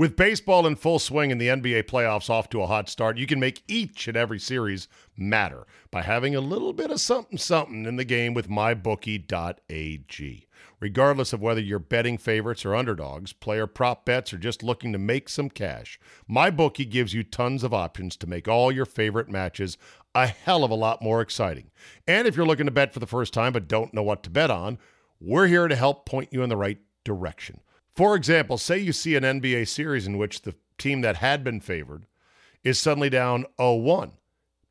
With baseball in full swing and the NBA playoffs off to a hot start, you can make each and every series matter by having a little bit of something something in the game with mybookie.ag. Regardless of whether you're betting favorites or underdogs, player prop bets, or just looking to make some cash, MyBookie gives you tons of options to make all your favorite matches a hell of a lot more exciting. And if you're looking to bet for the first time but don't know what to bet on, we're here to help point you in the right direction. For example, say you see an NBA series in which the team that had been favored is suddenly down 0 1.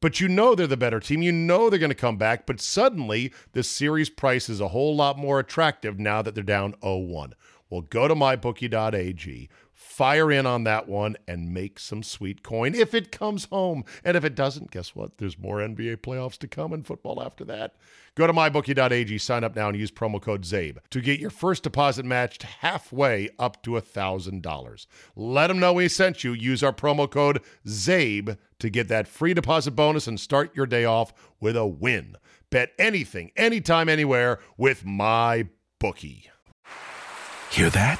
But you know they're the better team. You know they're going to come back, but suddenly the series price is a whole lot more attractive now that they're down 0 1. Well, go to mybookie.ag, fire in on that one, and make some sweet coin if it comes home. And if it doesn't, guess what? There's more NBA playoffs to come and football after that. Go to mybookie.ag, sign up now, and use promo code ZABE to get your first deposit matched halfway up to $1,000. Let them know we sent you. Use our promo code ZABE to get that free deposit bonus and start your day off with a win. Bet anything, anytime, anywhere with my bookie. Hear that?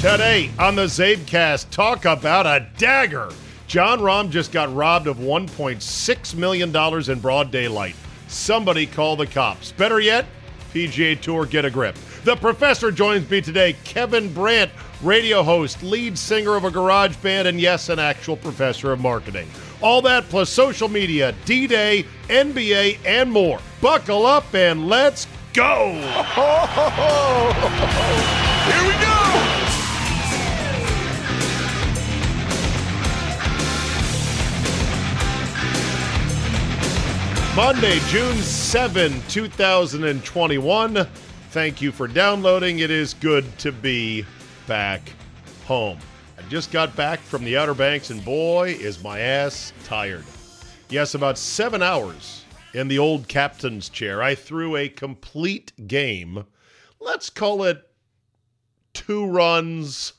Today on the Zabecast, talk about a dagger. Jon Rahm just got robbed of $1.6 million in broad daylight. Somebody call the cops. Better yet, PGA Tour, get a grip. The professor joins me today, Kevin Brandt, radio host, lead singer of a garage band, and yes, an actual professor of marketing. All that plus social media, D Day, NBA, and more. Buckle up and let's go! Here we go! Monday, June 7, 2021. Thank you for downloading. It is good to be back home. I just got back from the Outer Banks, and boy, is my ass tired. Yes, about seven hours in the old captain's chair. I threw a complete game. Let's call it two runs.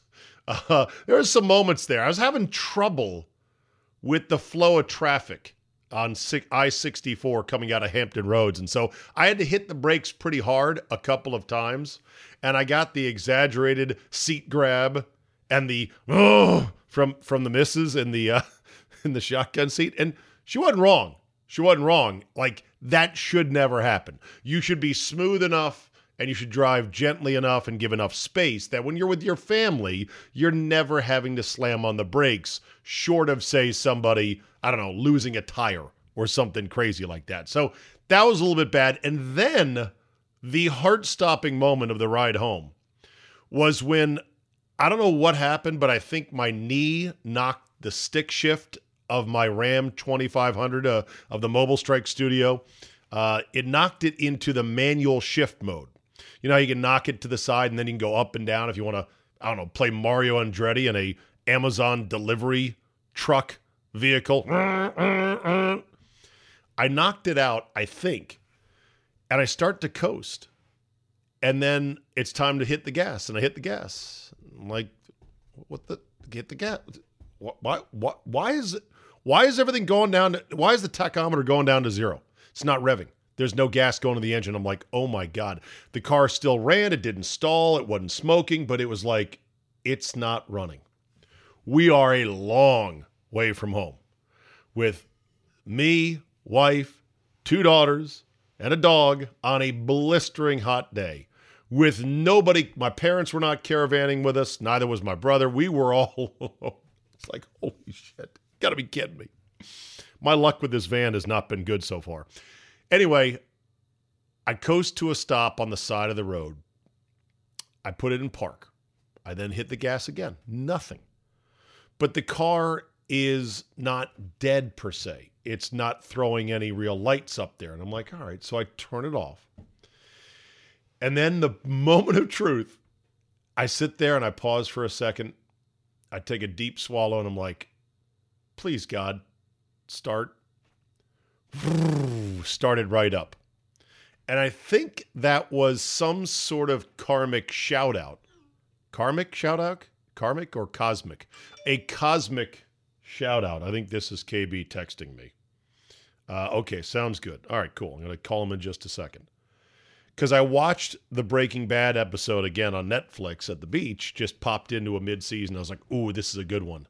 Uh, there were some moments there. I was having trouble with the flow of traffic on I 64 coming out of Hampton Roads. And so I had to hit the brakes pretty hard a couple of times. And I got the exaggerated seat grab and the oh from from the misses in the uh, in the shotgun seat. And she wasn't wrong. She wasn't wrong. Like that should never happen. You should be smooth enough and you should drive gently enough and give enough space that when you're with your family, you're never having to slam on the brakes, short of, say, somebody, I don't know, losing a tire or something crazy like that. So that was a little bit bad. And then the heart stopping moment of the ride home was when I don't know what happened, but I think my knee knocked the stick shift of my Ram 2500 uh, of the Mobile Strike Studio. Uh, it knocked it into the manual shift mode. You know, you can knock it to the side and then you can go up and down if you want to, I don't know, play Mario Andretti in a Amazon delivery truck vehicle. I knocked it out, I think, and I start to coast. And then it's time to hit the gas, and I hit the gas. I'm like, what the hit the gas? Why why why is why is everything going down to, why is the tachometer going down to zero? It's not revving. There's no gas going to the engine. I'm like, oh my God. The car still ran. It didn't stall. It wasn't smoking, but it was like, it's not running. We are a long way from home with me, wife, two daughters, and a dog on a blistering hot day with nobody. My parents were not caravanning with us. Neither was my brother. We were all. it's like holy shit! Got to be kidding me. My luck with this van has not been good so far. Anyway, I coast to a stop on the side of the road. I put it in park. I then hit the gas again. Nothing. But the car is not dead per se. It's not throwing any real lights up there. And I'm like, all right. So I turn it off. And then the moment of truth, I sit there and I pause for a second. I take a deep swallow and I'm like, please, God, start. Started right up. And I think that was some sort of karmic shout out. Karmic shout out? Karmic or cosmic? A cosmic shout out. I think this is KB texting me. Uh, okay, sounds good. All right, cool. I'm going to call him in just a second. Because I watched the Breaking Bad episode again on Netflix at the beach, just popped into a mid season. I was like, ooh, this is a good one.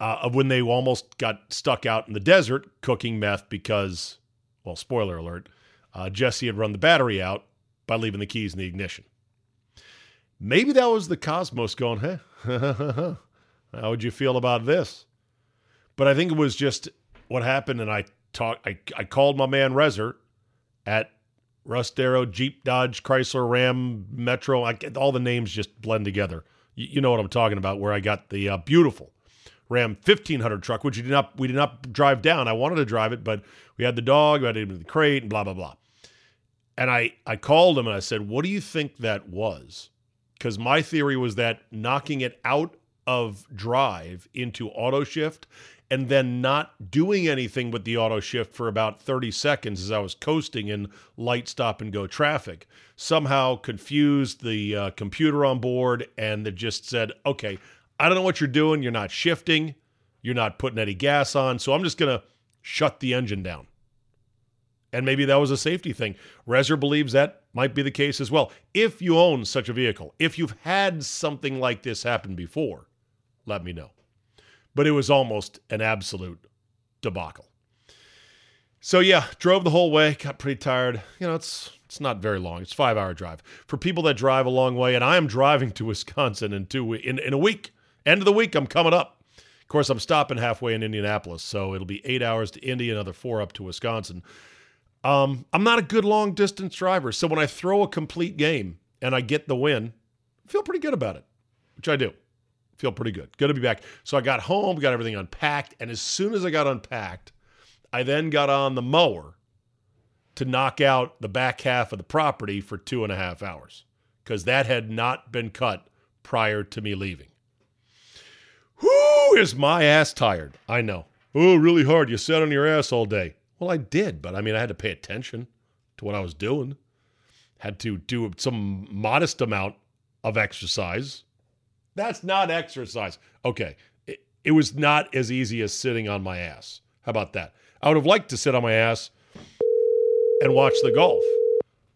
Uh, when they almost got stuck out in the desert cooking meth because, well, spoiler alert, uh, Jesse had run the battery out by leaving the keys in the ignition. Maybe that was the cosmos going, hey, how would you feel about this? But I think it was just what happened, and I talked. I, I called my man Rezer at Rust Arrow, Jeep, Dodge, Chrysler, Ram, Metro. I, all the names just blend together. You, you, know what I'm talking about. Where I got the uh, beautiful Ram 1500 truck, which we did not we did not drive down. I wanted to drive it, but we had the dog, we had it in the crate, and blah blah blah. And I I called him and I said, "What do you think that was?" Because my theory was that knocking it out of drive into auto shift and then not doing anything with the auto shift for about 30 seconds as I was coasting in light stop and go traffic somehow confused the uh, computer on board and it just said, okay, I don't know what you're doing. You're not shifting. You're not putting any gas on. So I'm just going to shut the engine down. And maybe that was a safety thing. Rezer believes that might be the case as well. If you own such a vehicle, if you've had something like this happen before, let me know. But it was almost an absolute debacle. So yeah, drove the whole way, got pretty tired. You know, it's it's not very long. It's five hour drive. For people that drive a long way, and I am driving to Wisconsin in two in, in a week. End of the week, I'm coming up. Of course, I'm stopping halfway in Indianapolis, so it'll be eight hours to Indy, another four up to Wisconsin. Um, I'm not a good long distance driver, so when I throw a complete game and I get the win, I feel pretty good about it, which I do. Feel pretty good. Good to be back. So I got home, got everything unpacked, and as soon as I got unpacked, I then got on the mower to knock out the back half of the property for two and a half hours because that had not been cut prior to me leaving. Whoo, is my ass tired? I know. Oh, really hard. You sat on your ass all day. Well, I did, but I mean, I had to pay attention to what I was doing. Had to do some modest amount of exercise. That's not exercise. Okay. It, it was not as easy as sitting on my ass. How about that? I would have liked to sit on my ass and watch the golf,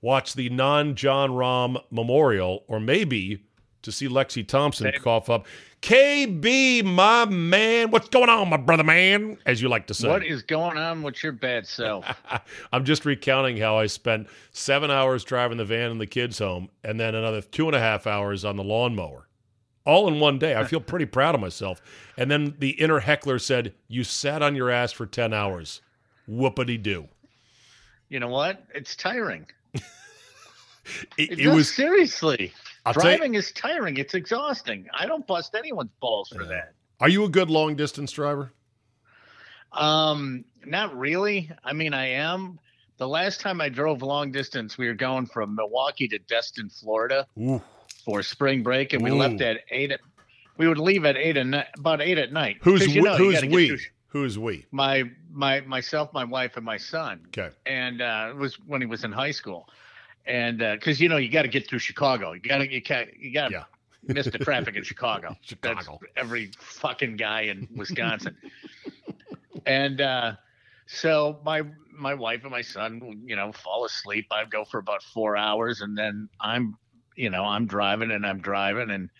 watch the non Jon Rahm Memorial, or maybe to see Lexi Thompson cough up. KB, my man, what's going on, my brother man, as you like to say? What is going on with your bad self? I'm just recounting how I spent seven hours driving the van and the kids home, and then another two and a half hours on the lawnmower, all in one day. I feel pretty proud of myself. And then the inner heckler said, "You sat on your ass for ten hours. Whoopity doo." You know what? It's tiring. it, It, it was seriously. I'll tell you- Driving is tiring. It's exhausting. I don't bust anyone's balls for that. Are you a good long distance driver? Um, not really. I mean, I am. The last time I drove long distance, we were going from Milwaukee to Destin, Florida Ooh, for spring break, and we Ooh. left at eight. At, we would leave at eight and night, about eight at night. Who's you we, know, who's we? through- Who's we? My my myself, my wife, and my son. Okay. and uh, it was when he was in high school. And because you know you got to get through Chicago, you got to you can't you got to Yeah. miss the traffic in Chicago. Chicago. That's every fucking guy in Wisconsin. and uh, so my my wife and my son, you know, fall asleep. I go for about four hours, and then I'm, you know, I'm driving and I'm driving, and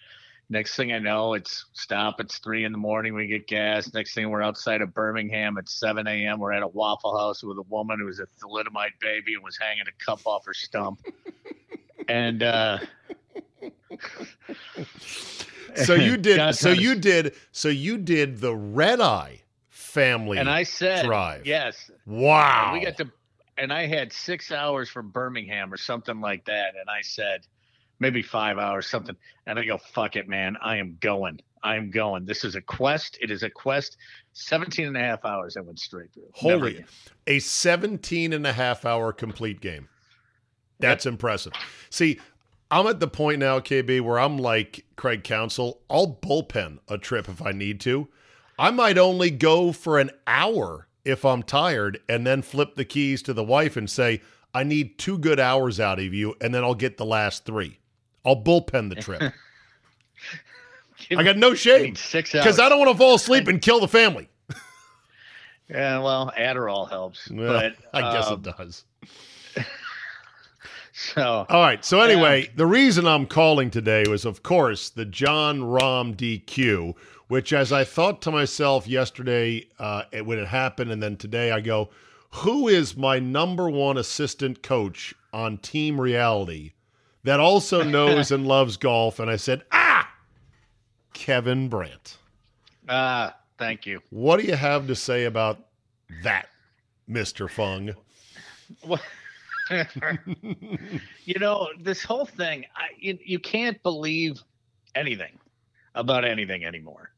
next thing I know, it's stop. It's three in the morning. We get gas. Next thing we're outside of Birmingham at 7 a.m. We're at a Waffle House with a woman who was a thalidomide baby and was hanging a cup off her stump. and uh, So you did. So you did. So you did the red eye family. and I said, drive. yes, Wow. And we got to, and I had six hours from Birmingham or something like that. And I said, maybe five hours, something. And I go, fuck it, man. I am going. I am going. This is a quest. It is a quest. 17 and a half hours I went straight through. Holy, a 17 and a half hour complete game. That's impressive. See, I'm at the point now, KB, where I'm like Craig Counsell. I'll bullpen a trip if I need to. I might only go for an hour if I'm tired and then flip the keys to the wife and say, I need two good hours out of you, and then I'll get the last three. I'll bullpen the trip. I got no I shame six hours. because I don't want to fall asleep and kill the family. Yeah, well, Adderall helps. Well, but I guess um, it does. So All right. So anyway, the reason I'm calling today was, of course, the Jon Rahm DQ, which, as I thought to myself yesterday uh, when it happened, and then today, I go, who is my number one assistant coach on Team Reality that also knows and loves golf? And I said, ah, Kevin Brandt. ah, thank you. What do you have to say about that, Mister Fung? Well, you know, this whole thing, I, you, you can't believe anything about anything anymore,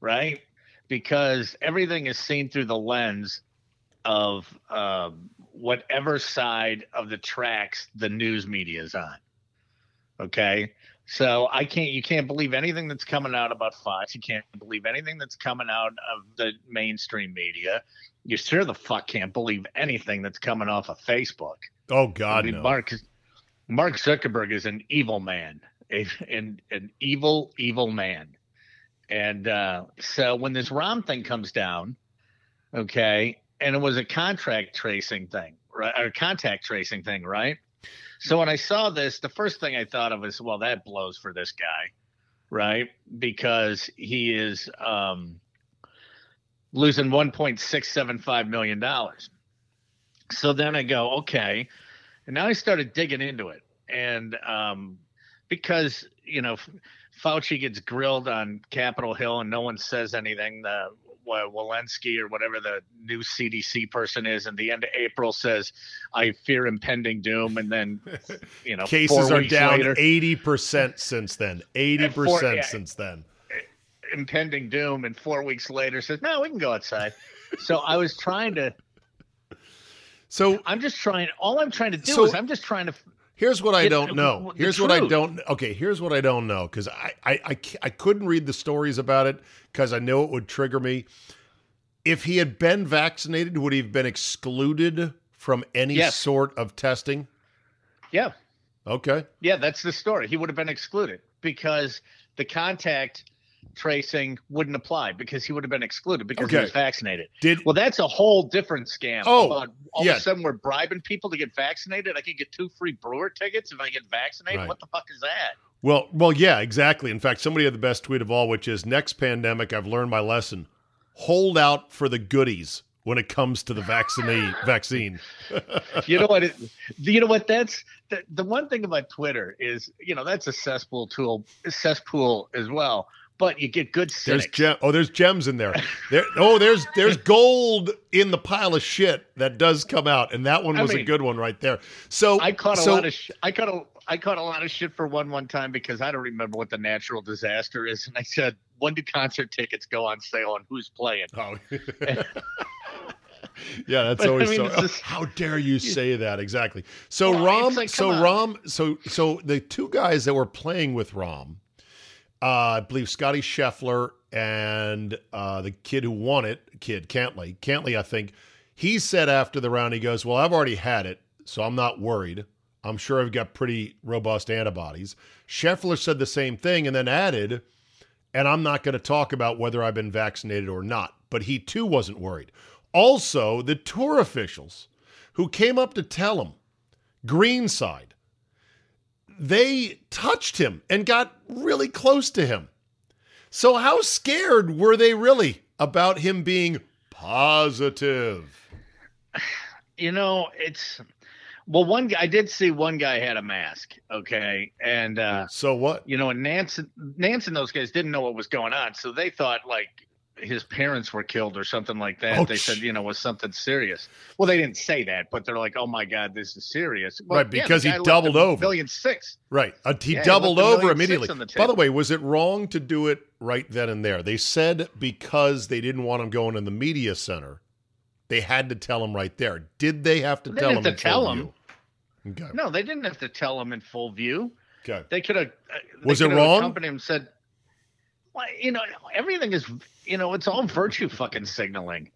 right? Because everything is seen through the lens of um, whatever side of the tracks the news media is on. Okay. So I can't, you can't believe anything that's coming out about Fox. You can't believe anything that's coming out of the mainstream media. You sure the fuck can't believe anything that's coming off of Facebook. Oh I God, mean, no. Mark Mark Zuckerberg is an evil man, a, an an evil evil man, and uh, so when this Rahm thing comes down, okay, and it was a contract tracing thing, right, or contact tracing thing, right? So when I saw this, the first thing I thought of was, well, that blows for this guy, right? Because he is um, losing 1.675 million dollars. So then I go, okay. And now I started digging into it. And um, because, you know, Fauci gets grilled on Capitol Hill and no one says anything, the Wa- Walensky or whatever the new CDC person is, and the end of April says, I fear impending doom. And then, you know, Cases are down later, eighty percent since then. 80% yeah. since then. impending doom. And four weeks later says, no, we can go outside. so I was trying to, So I'm just trying, all I'm trying to do So- is I'm just trying to here's what I don't uh, know. Here's what I don't. Okay, here's what I don't know because I, I I I couldn't read the stories about it because I know it would trigger me. If he had been vaccinated, would he have been excluded from any Yes. sort of testing? Yeah. Okay. Yeah, that's the story. He would have been excluded because the contact tracing wouldn't apply because he would have been excluded because he was vaccinated. Did Well, that's a whole different scam. Oh, about all yeah. of a sudden we're bribing people to get vaccinated. I can get two free brewer tickets if I get vaccinated. Right. What the fuck is that? Well, well, yeah, exactly. In fact, somebody had the best tweet of all, which is next pandemic, I've learned my lesson. Hold out for the goodies when it comes to the vaccine vaccine. You know what? It, you know what? That's the, the one thing about Twitter is you know that's a cesspool tool, cesspool as well. But you get good There's gem- oh, there's gems in there. There oh, there's there's gold in the pile of shit that does come out, and that one I was a good one right there. So I caught a so, lot of sh- I caught a I caught a lot of shit for one one time because I don't remember what the natural disaster is, and I said when do concert tickets go on sale and who's playing? Oh. yeah, that's But, I always mean, so. just- how dare you say that exactly? So Well, Rahm, like, so on. Rahm, so so the two guys that were playing with Rahm, uh, I believe Scotty Scheffler and uh, the kid who won it, kid Cantlay, Cantlay, I think he said after the round, he goes, "Well, I've already had it, so I'm not worried. I'm sure I've got pretty robust antibodies." Scheffler said the same thing and then added, and I'm not going to talk about whether I've been vaccinated or not, but he too wasn't worried. Also, the tour officials who came up to tell him, Greenside, they touched him and got really close to him. So, how scared were they really about him being positive? You know, it's Well, one guy I did see one guy had a mask. Okay, and uh, So what? you know, and Nantz, Nantz and those guys didn't know what was going on, so they thought like his parents were killed or something like that. Oh, they said, you know, was something serious. Well, they didn't say that, but they're like, oh my god, this is serious. Well, Right, because the he doubled over. Million six. Right. Uh, he Yeah, doubled a over immediately. the By the way, was it wrong to do it right then and there? They said because they didn't want him going in the media center, they had to tell him right there. Did they have to They tell him? didn't have in to tell him. Okay. No, they didn't have to tell him in full view. Okay. They could have. uh, Was it wrong? Him, said, you know, everything is, you know, it's all virtue fucking signaling.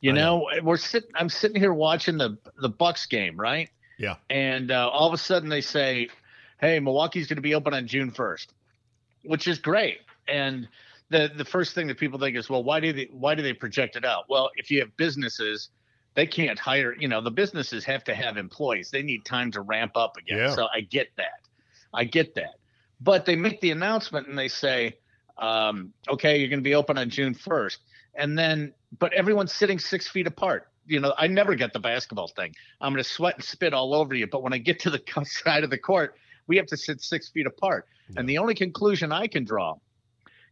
You I know, we're sitting. I'm sitting here watching the the Bucks game, right? Yeah. And uh, all of a sudden they say, "Hey, Milwaukee's going to be open on June 1st," which is great. And the the first thing that people think is, "Well, why do they why do they project it out?" Well, if you have businesses, they can't hire. You know, the businesses have to have employees. They need time to ramp up again. Yeah. So I get that. I get that. But they make the announcement and they say, um, "Okay, you're going to be open on June 1st," and then but everyone's sitting six feet apart. You know, I never get the basketball thing. I'm going to sweat and spit all over you. But when I get to the side of the court, we have to sit six feet apart. And the only conclusion I can draw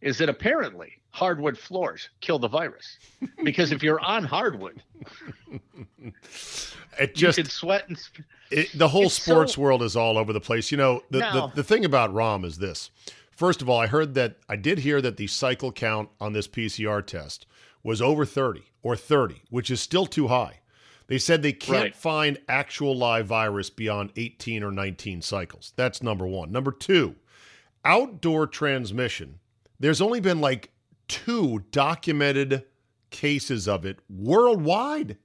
is that apparently hardwood floors kill the virus. Because if you're on hardwood, It you just can sweat and sp- it, the whole sports so- world is all over the place. You know, the, the the thing about Rahm is this. First of all, I heard that I did hear that the cycle count on this PCR test was over 30 or 30, which is still too high. They said they can't Right. find actual live virus beyond 18 or 19 cycles. That's number 1. Number 2, outdoor transmission. There's only been like 2 documented cases of it worldwide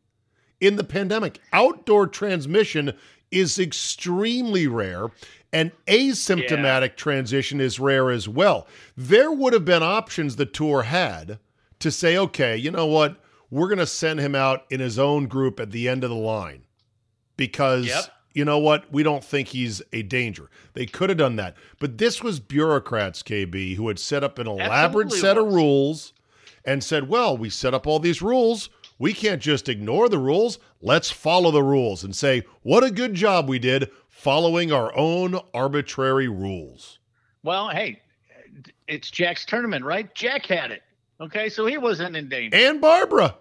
in the pandemic. Outdoor transmission is extremely rare, and asymptomatic transition is rare as well. There would have been options the tour had to say, okay, you know what? We're going to send him out in his own group at the end of the line because. Yep. You know what? We don't think he's a danger. They could have done that. But this was bureaucrats, KB, who had set up an elaborate Absolutely set of rules and said, well, we set up all these rules. We can't just ignore the rules. Let's follow the rules and say, what a good job we did following our own arbitrary rules. well, hey, it's Jack's tournament, right? Jack had it. Okay, so he wasn't in danger. And Barbara.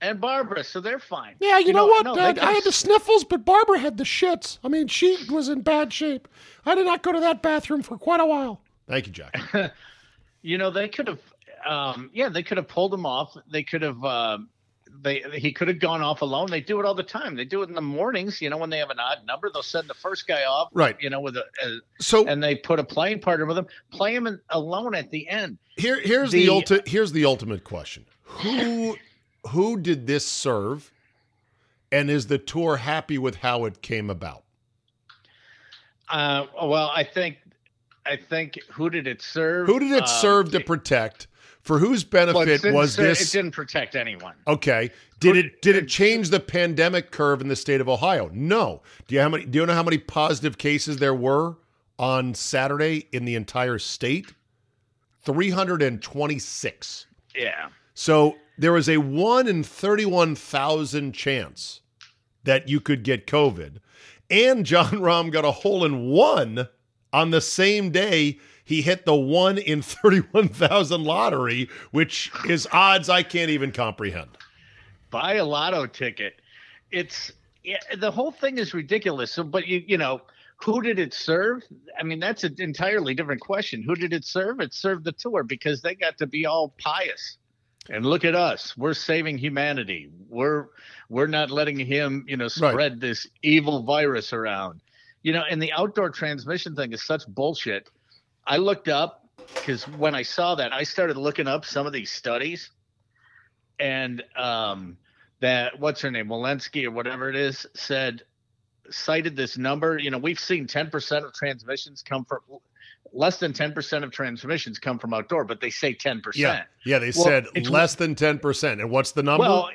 And Barbara, so they're fine. Yeah, you, know, what? no, I, they I had the sniffles, but Barbara had the shits. I mean, she was in bad shape. I did not go to that bathroom for quite a while. Thank you, Jack. you know they could have um yeah they could have pulled him off they could have uh, they he could have gone off alone they do it all the time they do it in the mornings you know when they have an odd number they'll send the first guy off Right. you know with a, a So and they put a playing partner with him play him in, alone at the end here, here's the, The- ulti- here's the ultimate question: Who who did this serve, and is the tour happy with how it came about? uh well i think i think who did it serve Who did it Um, serve to protect? For whose well, benefit didn't was this? it didn't protect anyone Okay. Did it did it change the pandemic curve in the state of Ohio? No. Do you how many do you know how many positive cases there were on Saturday in the entire state? 326. yeah So there was a 1 in 31,000 chance that you could get COVID. And Jon Rahm got a hole in one on the same day he hit the 1 in 31,000 lottery, which is odds I can't even comprehend. buy a lotto ticket. It's yeah, the whole thing is ridiculous. So, but you you know, who did it serve? I mean, that's an entirely different question. Who did it serve? It served the tour because they got to be all pious. And look at us. We're saving humanity. We're we're not letting him, you know, Right. spread this evil virus around. You know, and the outdoor transmission thing is such bullshit. I looked up because when I saw that, I started looking up some of these studies and um, that what's her name, Walensky or whatever it is, said cited this number. You know, we've seen 10% of transmissions come from less than 10% of transmissions come from outdoor, but they say 10%. Yeah. Yeah, they Well, said less than 10%. And what's the number? Well,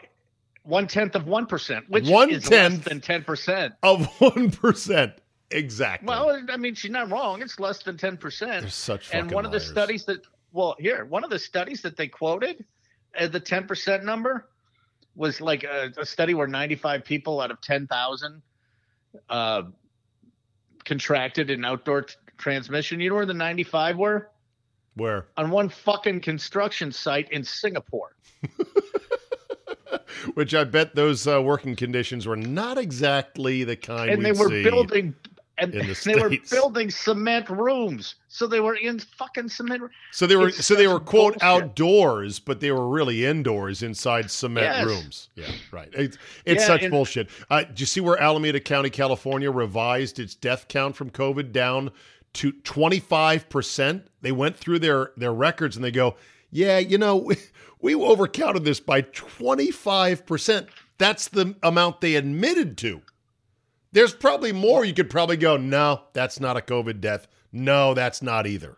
one tenth of one percent, which One is tenth. less than ten percent. of 1%. Exactly. Well, I mean, she's not wrong. It's less than ten percent. They're such and one of the studies that well here one of the studies that they quoted uh, the 10% number was like a, a study where 95 people out of 10,000 uh, contracted an outdoor t- transmission. You know where the 95 were? Where? On one fucking construction site in Singapore. Which I bet those uh, working conditions were not exactly the kind. and they were see. building and the they were building cement rooms. So they were in fucking cement So they were It's so they were quote bullshit. outdoors, but they were really indoors inside cement Yes. rooms. Yeah, right. It's, it's Yeah, such and- bullshit. Uh, do you see where Alameda County, California, revised its death count from COVID down to twenty five percent? They went through their their records and they go, "Yeah, you know, we, we overcounted this by twenty five percent. That's the amount they admitted to." There's probably more. You could probably go, no, that's not a COVID death. No, that's not either.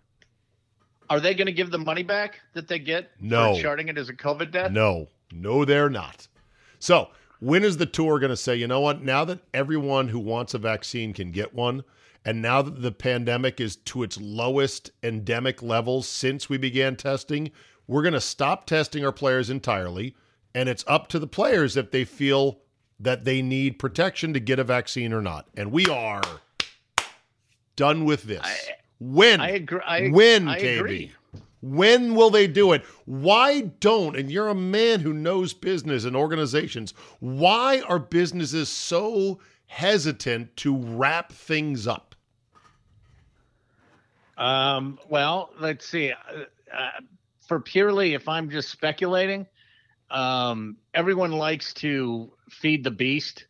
Are they going to give the money back that they get No. for charting it as a COVID death? No, no, they're not. So, when is the tour going to say, you know what? Now that everyone who wants a vaccine can get one, and now that the pandemic is to its lowest endemic levels since we began testing, we're going to stop testing our players entirely. And it's up to the players if they feel that they need protection to get a vaccine or not. And we are done with this. I- when? I agree. I, when, I KB? agree. When will they do it? Why don't, and you're a man who knows business and organizations, why are businesses so hesitant to wrap things up? Um, well, let's see. Uh, uh, for purely, if I'm just speculating, um, everyone likes to feed the beast.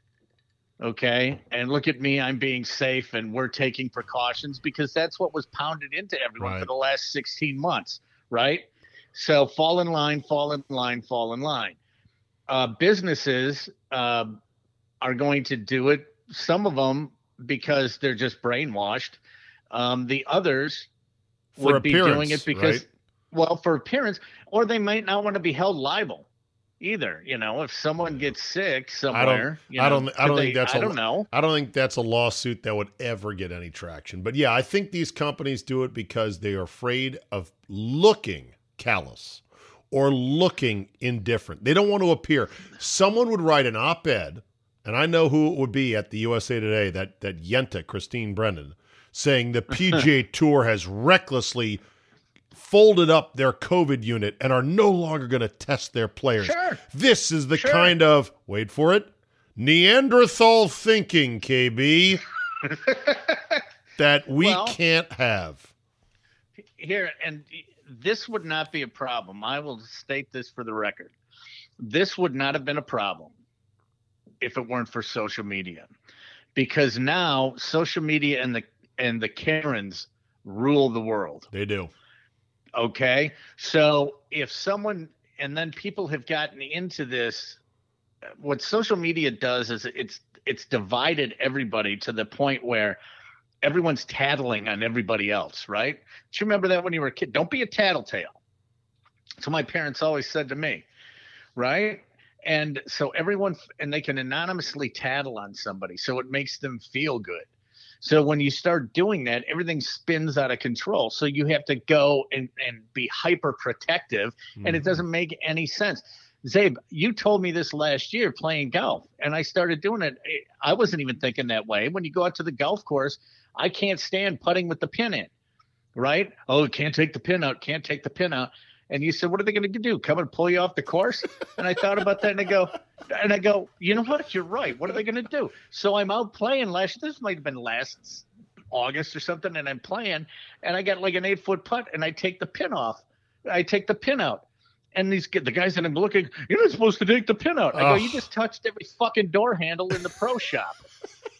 Okay. And look at me, I'm being safe and we're taking precautions because that's what was pounded into everyone Right. for the last 16 months. Right. So fall in line, fall in line, fall in line. Uh, businesses um are going to do it, some of them because they're just brainwashed. Um, the others For would be doing it because, right? well, for appearance, or they might not want to be held liable either. You know, if someone gets sick somewhere, you I don't- I don't they- think that's I a- don't know. I don't think that's a lawsuit that would ever get any traction. But yeah, I think these companies do it because they are afraid of looking callous or looking indifferent. They don't want to appear. Someone would write an op-ed, and I know who it would be at the USA Today, that that Yenta, Christine Brennan, saying the PGA Tour has recklessly folded up their COVID unit and are no longer going to test their players. Sure. This is the Sure. kind of wait for it Neanderthal thinking, KB, that we Well- can't have. Here, and this would not be a problem. I will state this for the record. This would not have been a problem if it weren't for social media. Because now social media and the and the Karens rule the world. They do. Okay. So if someone, and then people have gotten into this, what social media does is it's it's divided everybody to the point where everyone's tattling on everybody else, right? Do you remember that when you were a kid? Don't be a tattletale. So my parents always said to me, right? And so everyone, and they can anonymously tattle on somebody, so it makes them feel good. So when you start doing that, everything spins out of control. So you have to go and, and be hyper protective, and it mm-hmm. doesn't make any sense. Zabe, you told me this last year playing golf, and I started doing it. I wasn't even thinking that way. When you go out to the golf course, I can't stand putting with the pin in, right? Oh, can't take the pin out, can't take the pin out. And you said, what are they going to do? Come and pull you off the course? And I thought about that, and I go, and I go, you know what? You're right. What are they going to do? So I'm out playing last. This might have been last August or something, and I'm playing, and I got like an eight foot putt, and I take the pin off. I take the pin out, and these the guys that I'm looking, you're not supposed to take the pin out. I go, you just touched every fucking door handle in the pro shop.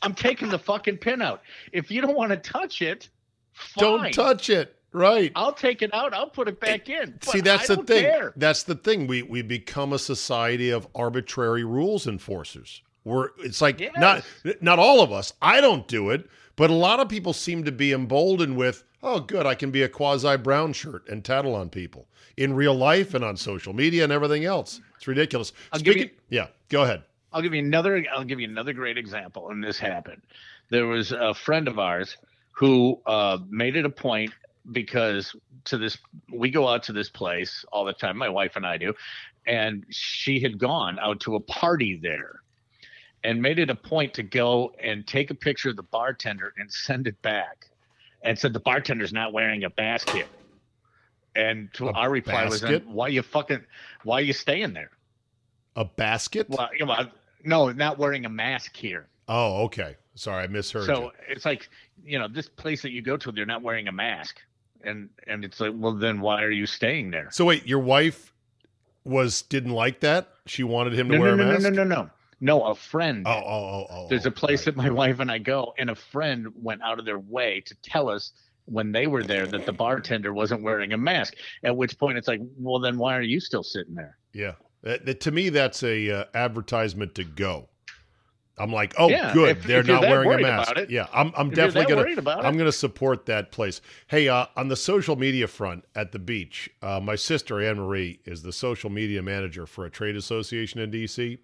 I'm taking the fucking pin out. If you don't want to touch it, fine. Don't touch it. Right. I'll take it out. I'll put it back in. But See, that's I the thing. care. That's the thing. We we become a society of arbitrary rules enforcers. We're it's like not not all of us. I don't do it, but a lot of people seem to be emboldened with, oh, good, I can be a quasi brown shirt and tattle on people in real life and on social media and everything else. It's ridiculous. I'll give Speaking, yeah, go ahead. I'll give you another. I'll give you another great example. And this happened. There was a friend of ours who uh, made it a point because to this we go out to this place all the time. My wife and I do, and she had gone out to a party there, and made it a point to go and take a picture of the bartender and send it back, and said the bartender's not wearing a basket. And to A our reply was, basket? "Why you fucking? Why you staying there? A basket? Well, you know, no, not wearing a mask here. Oh, okay. Sorry, I misheard so you. it's like you know this place that you go to they're not wearing a mask and and it's like well then why are you staying there So wait, your wife was didn't like that? She wanted him to no wear no a no, mask? no no no no no a friend Oh, oh, oh, oh. there's oh, a place right. that my wife and i go and a friend went out of their way to tell us when they were there that the bartender wasn't wearing a mask at which point it's like well then why are you still sitting there Yeah. That, that- to me, that's a uh, advertisement to go. I'm like, oh, Yeah, good. if- They're if not wearing a mask. about it. Yeah, I'm, I'm definitely gonna. I'm gonna support that place. Hey, uh, on the social media front at the beach, uh, my sister Anne Marie is the social media manager for a trade association in DC,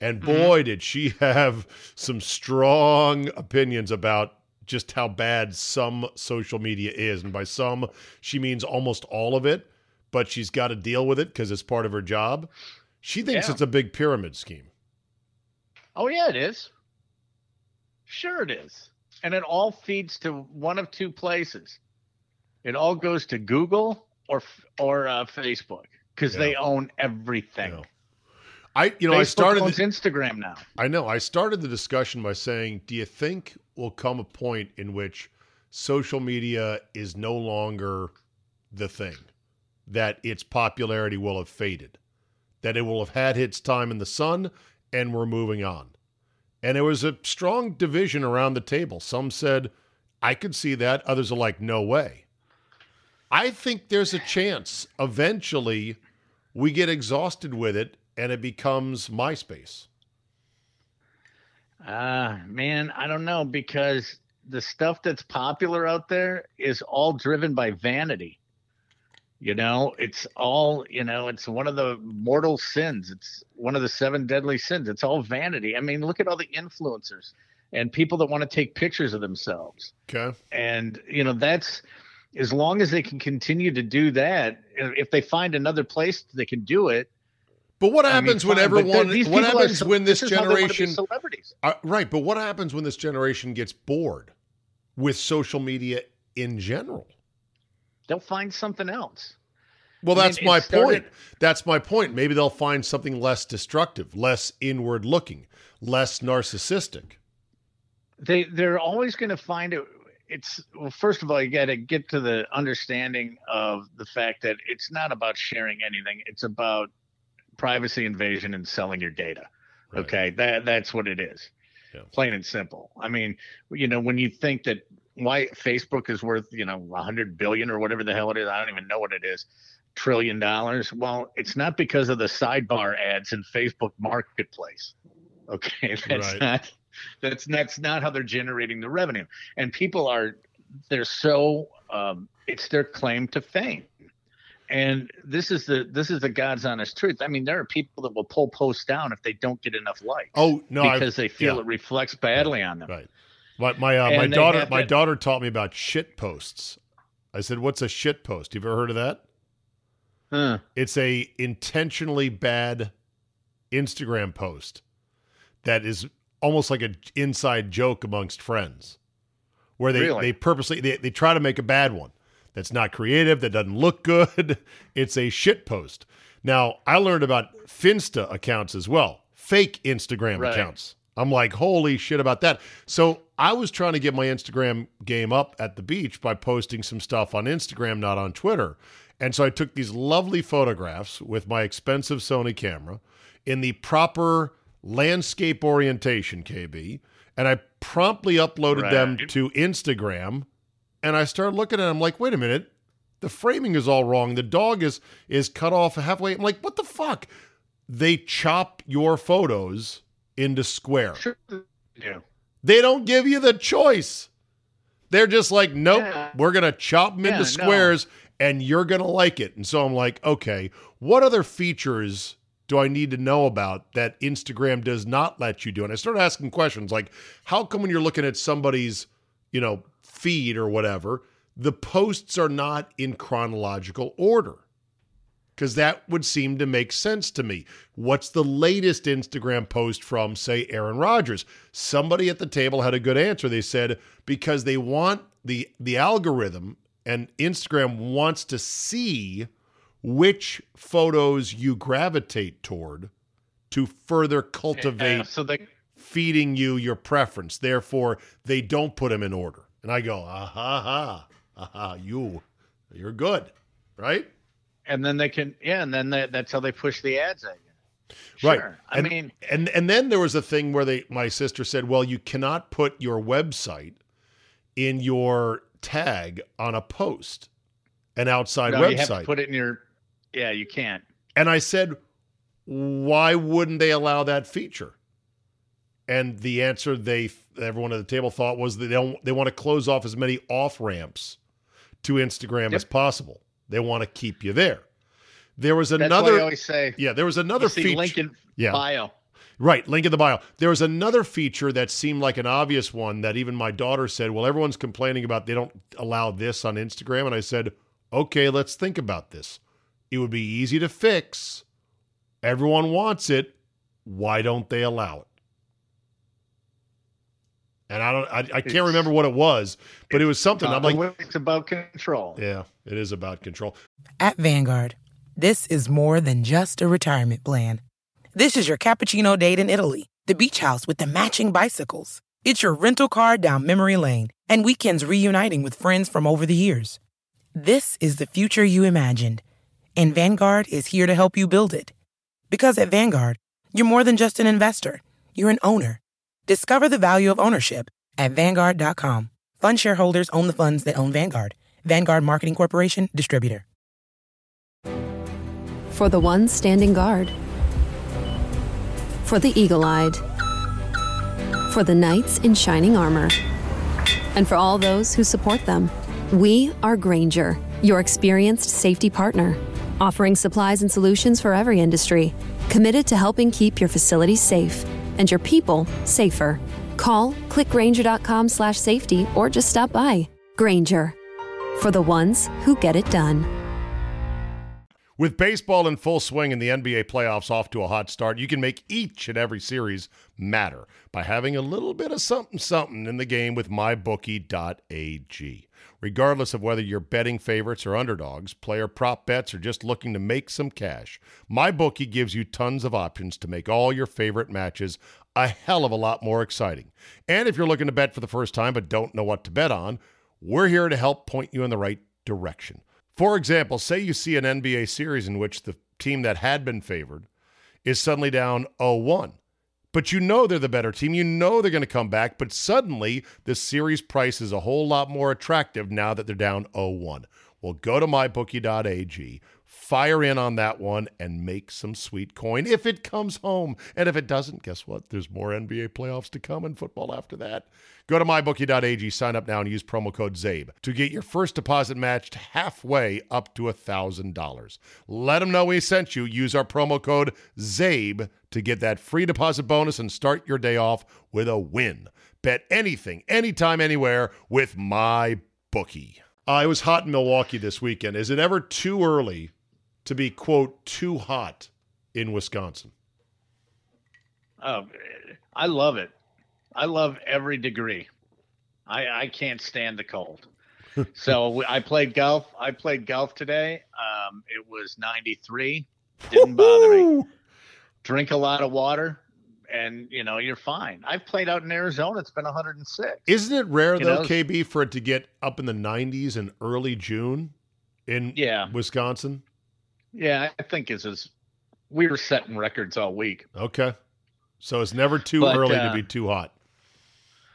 and Mm-hmm. boy, did she have some strong opinions about just how bad some social media is, and by some she means almost all of it. But she's got to deal with it because it's part of her job. She thinks Yeah. it's a big pyramid scheme. Oh yeah it is sure it is and it all feeds to one of two places it all goes to google or or uh, facebook because Yeah. they own everything Yeah. I, you know, Facebook I started. owns the- instagram now I know. I started the discussion by saying, do you think will come a point in which social media is no longer the thing? That its popularity will have faded, that it will have had its time in the sun, and we're moving on. And there was a strong division around the table. Some said, I could see that. Others are like, no way. I think there's a chance eventually we get exhausted with it and it becomes MySpace. Ah, man, I don't know because the stuff that's popular out there is all driven by vanity. You know, it's all, you know, it's one of the mortal sins. It's one of the seven deadly sins. It's all vanity. I mean, look at all the influencers and people that want to take pictures of themselves. Okay. And, you know, that's as long as they can continue to do that, if they find another place they can do it. But what I mean, happens when fine, everyone? What people are when this is how they wanna be generation? celebrities. Uh, right, but what happens when this generation gets bored with social media in general? They'll find something else. Well, I mean, that's it my started- point. That's my point. Maybe they'll find something less destructive, less inward looking, less narcissistic. they they're always going to find it it's well first of all you got to get to the understanding of the fact that it's not about sharing anything it's about privacy invasion and selling your data Right. okay that that's what it is Yeah. plain and simple i mean you know when you think that why facebook is worth you know 100 billion or whatever the hell it is. I don't even know what it is. Trillion dollars. Well it's not because of the sidebar ads in facebook marketplace. Okay that's Right. not that's that's not how they're generating the revenue. And people are they're so um, it's their claim to fame. And this is the this is the god's honest truth. I mean there are people that will pull posts down if they don't get enough likes Oh no, because they feel yeah. it reflects badly on them. Right. My my uh, my daughter my daughter taught me about shit posts. I said, "What's a shit post? You've ever heard of that?" Huh. It's a intentionally bad Instagram post that is almost like an inside joke amongst friends, where they Really? they purposely they, they try to make a bad one that's not creative, that doesn't look good. It's a shit post. Now I learned about Finsta accounts as well, fake Instagram Right. accounts. I'm like, holy shit about that. So I was trying to get my Instagram game up at the beach by posting some stuff on Instagram, not on Twitter. And so I took these lovely photographs with my expensive Sony camera in the proper landscape orientation, KB, and I promptly uploaded them to Instagram. And I started looking at them like, wait a minute, the framing is all wrong. The dog is is cut off halfway. I'm like, what the fuck? They chop your photos into square. sure yeah. They don't give you the choice. They're just like, nope, Yeah. we're going to chop them Yeah, into no. squares and you're going to like it. And so I'm like, okay, what other features do I need to know about that Instagram does not let you do? And I started asking questions like, how come when you're looking at somebody's, you know, feed or whatever, the posts are not in chronological order? Because that would seem to make sense to me. What's the latest Instagram post from, say, Aaron Rodgers? Somebody at the table had a good answer. They said because they want the the algorithm and Instagram wants to see which photos you gravitate toward to further cultivate Yeah, so they feeding you your preference. Therefore, they don't put them in order. And I go, ah ha ha, ah ha, you, you're good, right? And then they can yeah, and then they, that's how they push the ads at you. Right. I and, mean, and and then there was a thing where they, my sister said, well, you cannot put your website in your tag on a post, an outside no, you have website. to put it in your. Yeah, you can't. And I said, why wouldn't they allow that feature? And the answer they everyone at the table thought was that they don't they want to close off as many off ramps to Instagram as possible. They want to keep you there. There was That's another why I always say. yeah, there was another feature. link in Yeah. bio. Right, link in the bio. There was another feature that seemed like an obvious one that even my daughter said, "Well, everyone's complaining about they don't allow this on Instagram." And I said, "Okay, let's think about this. It would be easy to fix. Everyone wants it. Why don't they allow it?" And I don't I, I can't It's- remember what it was, but it was something. I'm like, it's about control. "Yeah, it is about control." At Vanguard, this is more than just a retirement plan. This is your cappuccino date in Italy, the beach house with the matching bicycles. It's your rental car down memory lane and weekends reuniting with friends from over the years. This is the future you imagined, and Vanguard is here to help you build it. Because at Vanguard, you're more than just an investor, you're an owner. Discover the value of ownership at Vanguard.com. Fund shareholders own the funds that own Vanguard. Vanguard Marketing Corporation, distributor. For the ones standing guard. For the eagle eyed. For the knights in shining armor. And for all those who support them. We are Grainger, your experienced safety partner, offering supplies and solutions for every industry, committed to helping keep your facilities safe and your people safer. Call clickgrainger.com slash safety or just stop by. Grainger, for the ones who get it done. With baseball in full swing and the NBA playoffs off to a hot start, you can make each and every series matter by having a little bit of something something in the game with mybookie.ag. Regardless of whether you're betting favorites or underdogs, player prop bets, or just looking to make some cash, MyBookie gives you tons of options to make all your favorite matches a hell of a lot more exciting. And if you're looking to bet for the first time but don't know what to bet on, we're here to help point you in the right direction. For example, say you see an NBA series in which the team that had been favored is suddenly down 0 1. But you know they're the better team. You know they're going to come back. But suddenly, the series price is a whole lot more attractive now that they're down 0 1. Well, go to mybookie.ag, fire in on that one, and make some sweet coin if it comes home. And if it doesn't, guess what? There's more NBA playoffs to come and football after that. Go to mybookie.ag, sign up now, and use promo code CZABE to get your first deposit matched halfway up to $1,000. Let them know we sent you. Use our promo code CZABE to get that free deposit bonus and start your day off with a win. Bet anything, anytime, anywhere with my bookie. Uh, it was hot in Milwaukee this weekend. Is it ever too early to be, quote, too hot in Wisconsin? Oh, I love it. I love every degree. I I can't stand the cold. so I played golf. I played golf today. Um, it was 93. Didn't bother me. Drink a lot of water, and you know you're fine. I've played out in Arizona. It's been 106. Isn't it rare, You though, know- KB, for it to get up in the 90s in early June in Yeah. Wisconsin? Yeah, I think it's as we were setting records all week. Okay. So it's never too But, early to uh, be too hot.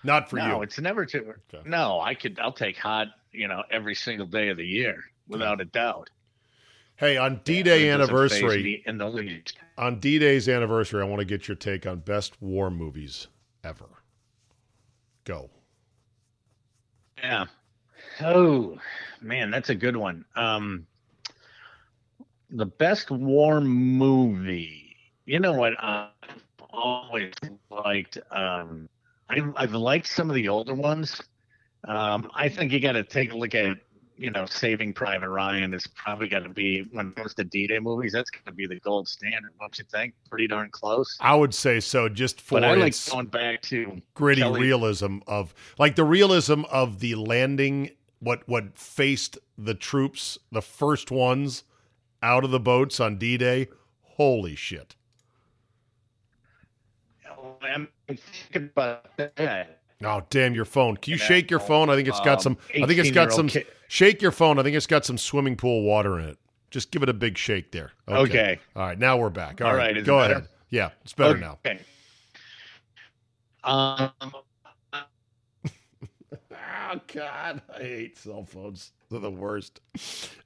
Not for no, you. it's never too. Okay. No, I could. I'll take hot. You know, every single day of the year, without a doubt. Hey, on D Day It anniversary, in the least. on D Day's anniversary, I want to get your take on best war movies ever. Go. Yeah. Oh man, that's a good one. Um, the best war movie. You know what? I've always liked. Um, I, I've liked some of the older ones. Um, I think you got to take a look at you know, Saving Private Ryan is probably going to be when it comes to D-Day movies. That's going to be the gold standard, don't you think? Pretty darn close. I would say so, just for but I like going back to gritty Kelly- realism of like the realism of the landing what what faced the troops the first ones out of the boats on D-Day holy shit I'm thinking about that. oh damn your phone can you shake your phone I think it's got um, some I think it's got some shake your phone I think it's got some swimming pool water in it just give it a big shake there Okay. all right now we're back All all right, right go better? ahead yeah it's better now Okay. Um, Oh God, I hate cell phones. They're the worst.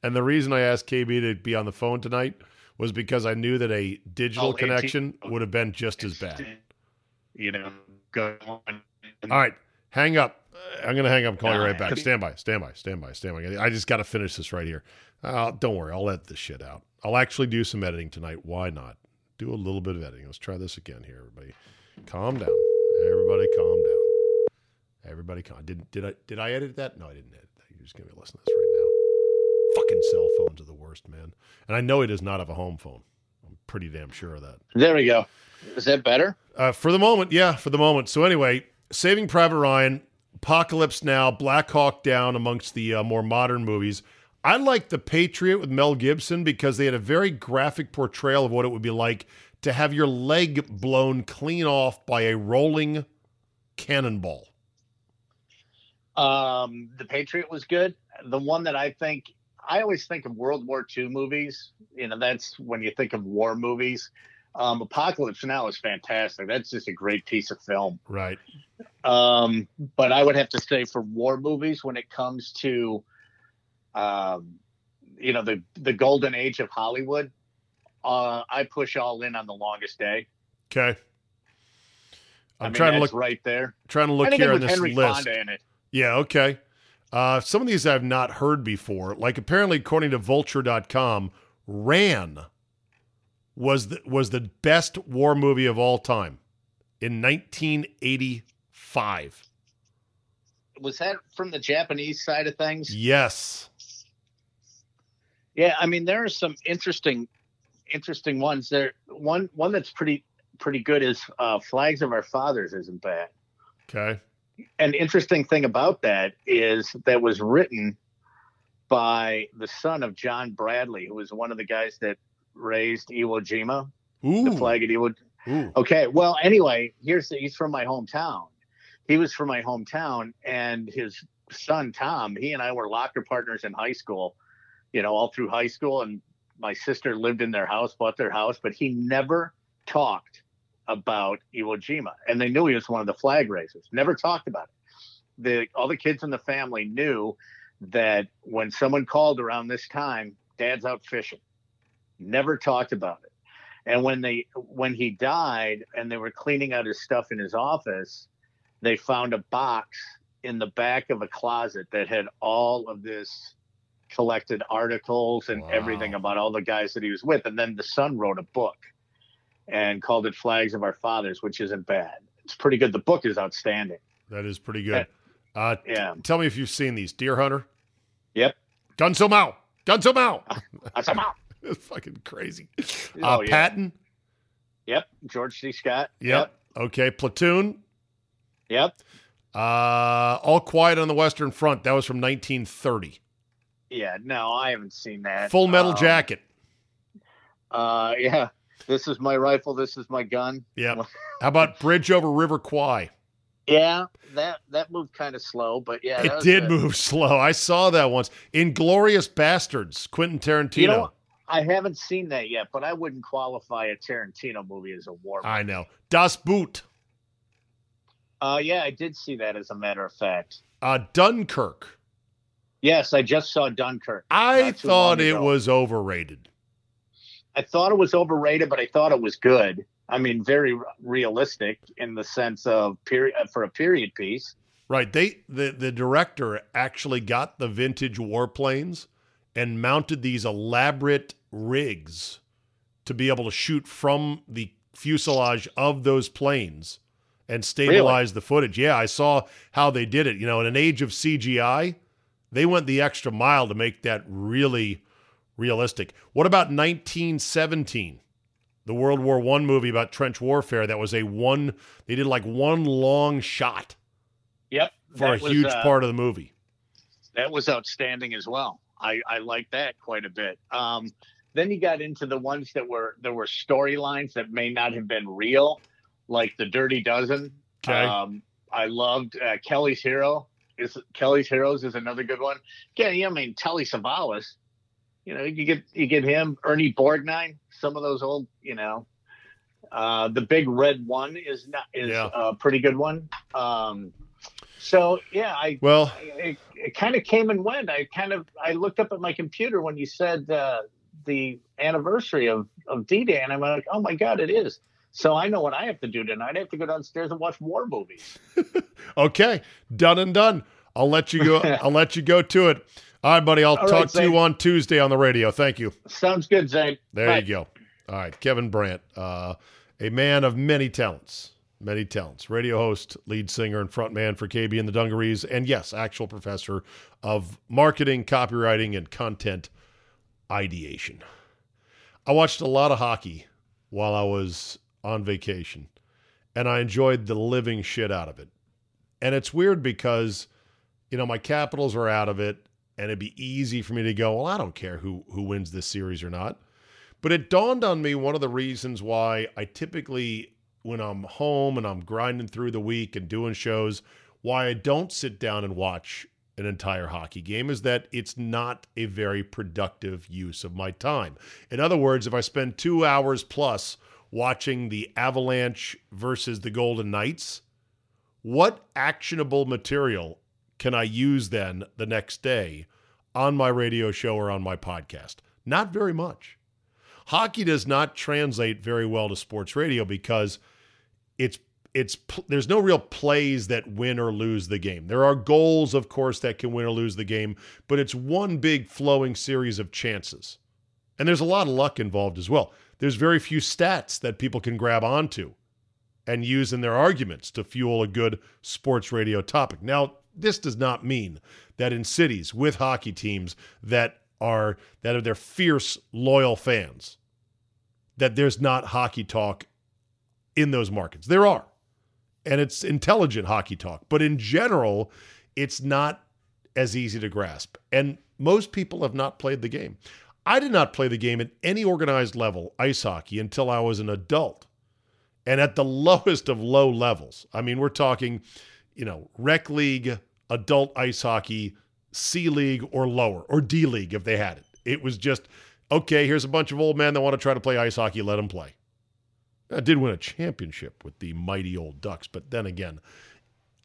And the reason I asked KB to be on the phone tonight was because I knew that a digital Oh, connection would have been just as bad. You know, go on. All right, hang up. I'm going to hang up and call you All right back. Stand by, stand by, stand by, stand by. I just got to finish this right here. Uh, don't worry, I'll edit this shit out. I'll actually do some editing tonight. Why not? Do a little bit of editing. Let's try this again here, everybody. Calm down. Everybody, calm down. Everybody, calm. Did did I did I edit that? No, I didn't edit that. You're just gonna be listening to this right now. Fucking cell phones are the worst, man. And I know he does not have a home phone. I'm pretty damn sure of that. There we go. Is that better? Uh, for the moment, yeah, for the moment. So anyway, Saving Private Ryan, Apocalypse Now, Black Hawk Down amongst the uh, more modern movies. I like The Patriot with Mel Gibson because they had a very graphic portrayal of what it would be like to have your leg blown clean off by a rolling cannonball. Um, the Patriot was good. The one that I think I always think of World War II movies. You know, that's when you think of war movies. Um, Apocalypse Now is fantastic. That's just a great piece of film. Right. Um, but I would have to say for war movies, when it comes to, um, you know, the the golden age of Hollywood, uh, I push all in on the longest day. Okay. i I'm mean, trying to look right there. trying to look Anything here on this Henry list. Fonda in it. Yeah, okay. Uh, some of these I've not heard before. Like apparently, according to Vulture.com, Ran was the, was the best war movie of all time in 1985. Was that from the Japanese side of things? Yes. Yeah, I mean there are some interesting, interesting ones. There one one that's pretty pretty good is uh, Flags of Our Fathers isn't bad. Okay. An interesting thing about that is that was written by the son of John Bradley, who was one of the guys that raised Iwo Jima, Ooh. the flag at Iwo. Ooh. Okay, well, anyway, here's the, he's from my hometown. He was from my hometown, and his son Tom. He and I were locker partners in high school. You know, all through high school, and my sister lived in their house, bought their house, but he never talked about Iwo Jima, and they knew he was one of the flag raisers. Never talked about it. The all the kids in the family knew that when someone called around this time, Dad's out fishing. Never talked about it. And when they when he died and they were cleaning out his stuff in his office, they found a box in the back of a closet that had all of this collected articles and Wow. everything about all the guys that he was with. And then the son wrote a book and called it Flags of Our Fathers, which isn't bad. It's pretty good. The book is outstanding. That is pretty good. Uh, Yeah. tell me if you've seen these. Deer Hunter. Yep. Gunso Mao. Gunso Mao. That's about. it's fucking crazy. Oh, uh, yeah. Patton. Yep. George C. Scott. Yep. Okay. Platoon. Yep. Uh, All Quiet on the Western Front. That was from 1930. Yeah. No, I haven't seen that. Full Metal Um, Jacket. Uh, yeah. This is my rifle. This is my gun. Yeah. How about Bridge over River Kwai? Yeah, that that moved kind of slow, but yeah, it did good. move slow. I saw that once. Inglourious Basterds. Quentin Tarantino. You know, I haven't seen that yet, but I wouldn't qualify a Tarantino movie as a war. movie. I know. Das Boot. Uh, yeah, I did see that as a matter of fact. Uh, Dunkirk. Yes, I just saw Dunkirk. I thought it was overrated. I thought it was overrated, but I thought it was good. I mean, very r- realistic in the sense of period for a period piece. Right. They the the director actually got the vintage warplanes and mounted these elaborate rigs to be able to shoot from the fuselage of those planes and stabilize the footage. Yeah, I saw how they did it. You know, in an age of CGI, They went the extra mile to make that really realistic. What about 1917? The World War One movie about trench warfare that was a one they did like one long shot Yep. for a was, huge uh, part of the movie. that was outstanding as well. I, I like that quite a bit. Um, then you got into the ones that were there were storylines that may not have been real, like the Dirty Dozen. Okay. Um, I loved uh, Kelly's Hero. Is Kelly's Heroes is another good one. Yeah. I mean Telly Savalas. You know, you get you get him, Ernie Borgnine, some of those old, you know. Uh, the Big Red One is not is Yeah. a pretty good one. Um, so yeah, I Well, it, it kind of came and went. I kind of I looked up at my computer when you said uh, the anniversary of of D Day, and I'm like, oh my god, it is. So I know what I have to do tonight. I have to go downstairs and watch war movies. okay, done and done. I'll let you go. I'll let you go to it. All right, buddy. I'll All talk right, to you on Tuesday on the radio. Thank you. Sounds good, Zane. There Bye. you go. All right, Kevin Brandt, uh, a man of many talents, many talents. Radio host, lead singer, and frontman for KB and the Dungarees, and yes, actual professor of marketing, copywriting, and content ideation. I watched a lot of hockey while I was on vacation, and I enjoyed the living shit out of it. And it's weird because, you know, my Capitals are out of it, and it'd be easy for me to go, well, I don't care who who wins this series or not. But it dawned on me one of the reasons why I typically, when I'm home and I'm grinding through the week and doing shows, why I don't sit down and watch an entire hockey game is that it's not a very productive use of my time. In other words, if I spend two hours plus watching the Avalanche versus the Golden Knights, what actionable material can I use then the next day on my radio show or on my podcast? Not very much. Hockey does not translate very well to sports radio because it's it's there's no real plays that win or lose the game. There are goals, of course, that can win or lose the game, but it's one big flowing series of chances. And there's a lot of luck involved as well. There's very few stats that people can grab onto and use in their arguments to fuel a good sports radio topic. Now, this does not mean that in cities with hockey teams that are that are their fierce loyal fans that there's not hockey talk in those markets. There are. And it's intelligent hockey talk, but in general, it's not as easy to grasp. And most people have not played the game. I did not play the game at any organized level, ice hockey, until I was an adult and at the lowest of low levels. I mean, we're talking, you know, rec league, adult ice hockey, C league or lower, or D league if they had it. It was just, okay, here's a bunch of old men that want to try to play ice hockey, let them play. I did win a championship with the mighty old Ducks, but then again,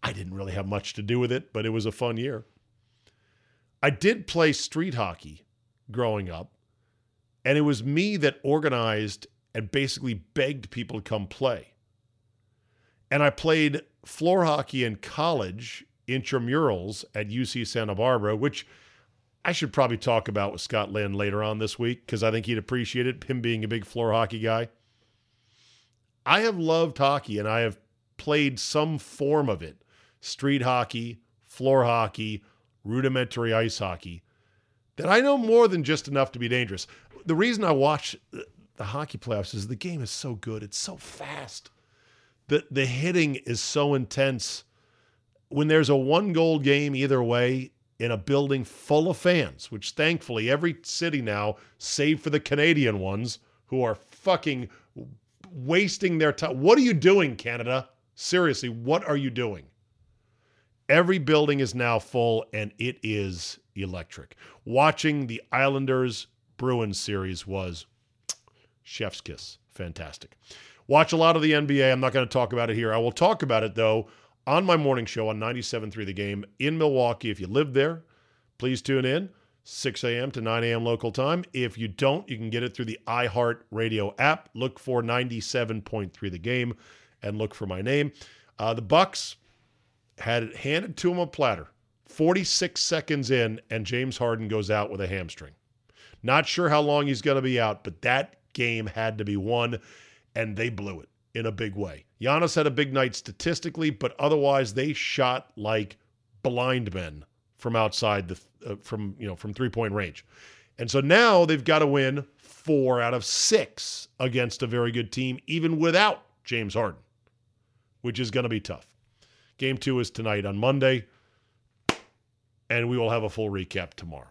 I didn't really have much to do with it, but it was a fun year. I did play street hockey growing up, and it was me that organized and basically begged people to come play. And I played floor hockey in college, intramurals at UC Santa Barbara, which I should probably talk about with Scott Lynn later on this week because I think he'd appreciate it, him being a big floor hockey guy. I have loved hockey and I have played some form of it street hockey, floor hockey, rudimentary ice hockey that I know more than just enough to be dangerous. The reason I watch the- hockey playoffs is the game is so good. It's so fast. The the hitting is so intense. When there's a one goal game either way in a building full of fans, which thankfully every city now, save for the Canadian ones who are fucking wasting their time. What are you doing, Canada? Seriously, what are you doing? Every building is now full and it is electric. Watching the Islanders Bruins series was chef's kiss. Fantastic. Watch a lot of the NBA. I'm not going to talk about it here. I will talk about it though on my morning show on 97.3 The Game in Milwaukee. If you live there, please tune in. 6 a.m. to 9 a.m. local time. If you don't, you can get it through the iHeart Radio app. Look for 97.3 The Game and look for my name. Uh, the Bucks had it handed to him a platter. 46 seconds in, and James Harden goes out with a hamstring. Not sure how long he's going to be out, but that game had to be won, and they blew it in a big way. Giannis had a big night statistically, but otherwise they shot like blind men from outside the uh, from you know from three point range, and so now they've got to win four out of six against a very good team, even without James Harden, which is going to be tough. Game two is tonight on Monday, and we will have a full recap tomorrow.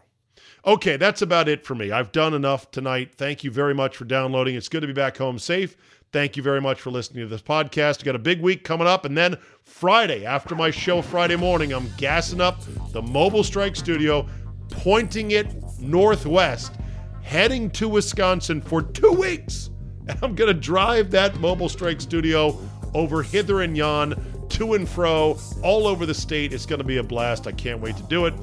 Okay, that's about it for me. I've done enough tonight. Thank you very much for downloading. It's good to be back home safe. Thank you very much for listening to this podcast. I got a big week coming up, and then Friday, after my show Friday morning, I'm gassing up the Mobile Strike Studio, pointing it northwest, heading to Wisconsin for two weeks. And I'm going to drive that Mobile Strike Studio over hither and yon, to and fro, all over the state. It's going to be a blast. I can't wait to do it.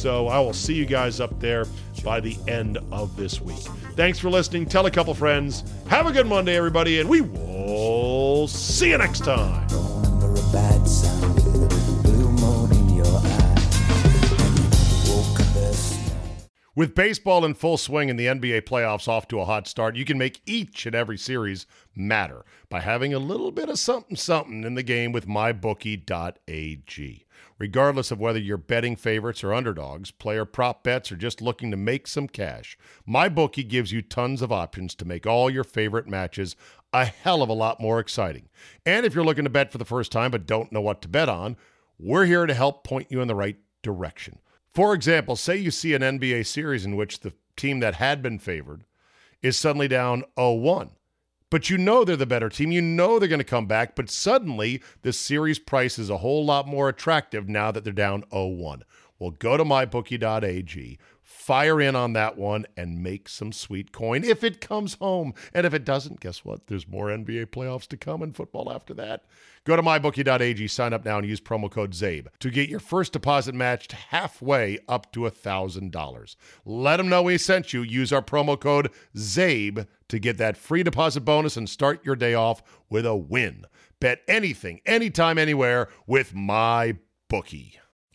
So I will see you guys up there by the end of this week. Thanks for listening. Tell a couple friends. Have a good Monday, everybody, and we will see you next time. With baseball in full swing and the NBA playoffs off to a hot start, you can make each and every series matter by having a little bit of something something in the game with mybookie.ag. Regardless of whether you're betting favorites or underdogs, player prop bets, or just looking to make some cash, MyBookie gives you tons of options to make all your favorite matches a hell of a lot more exciting. And if you're looking to bet for the first time but don't know what to bet on, we're here to help point you in the right direction. For example, say you see an NBA series in which the team that had been favored is suddenly down 0 1 but you know they're the better team. You know they're going to come back, but suddenly the series price is a whole lot more attractive now that they're down 0 1. Well, go to mybookie.ag, fire in on that one, and make some sweet coin if it comes home. And if it doesn't, guess what? There's more NBA playoffs to come and football after that. Go to mybookie.ag, sign up now, and use promo code CZABE to get your first deposit matched halfway up to $1,000. Let them know we sent you. Use our promo code CZABE to get that free deposit bonus and start your day off with a win. Bet anything, anytime, anywhere with my bookie.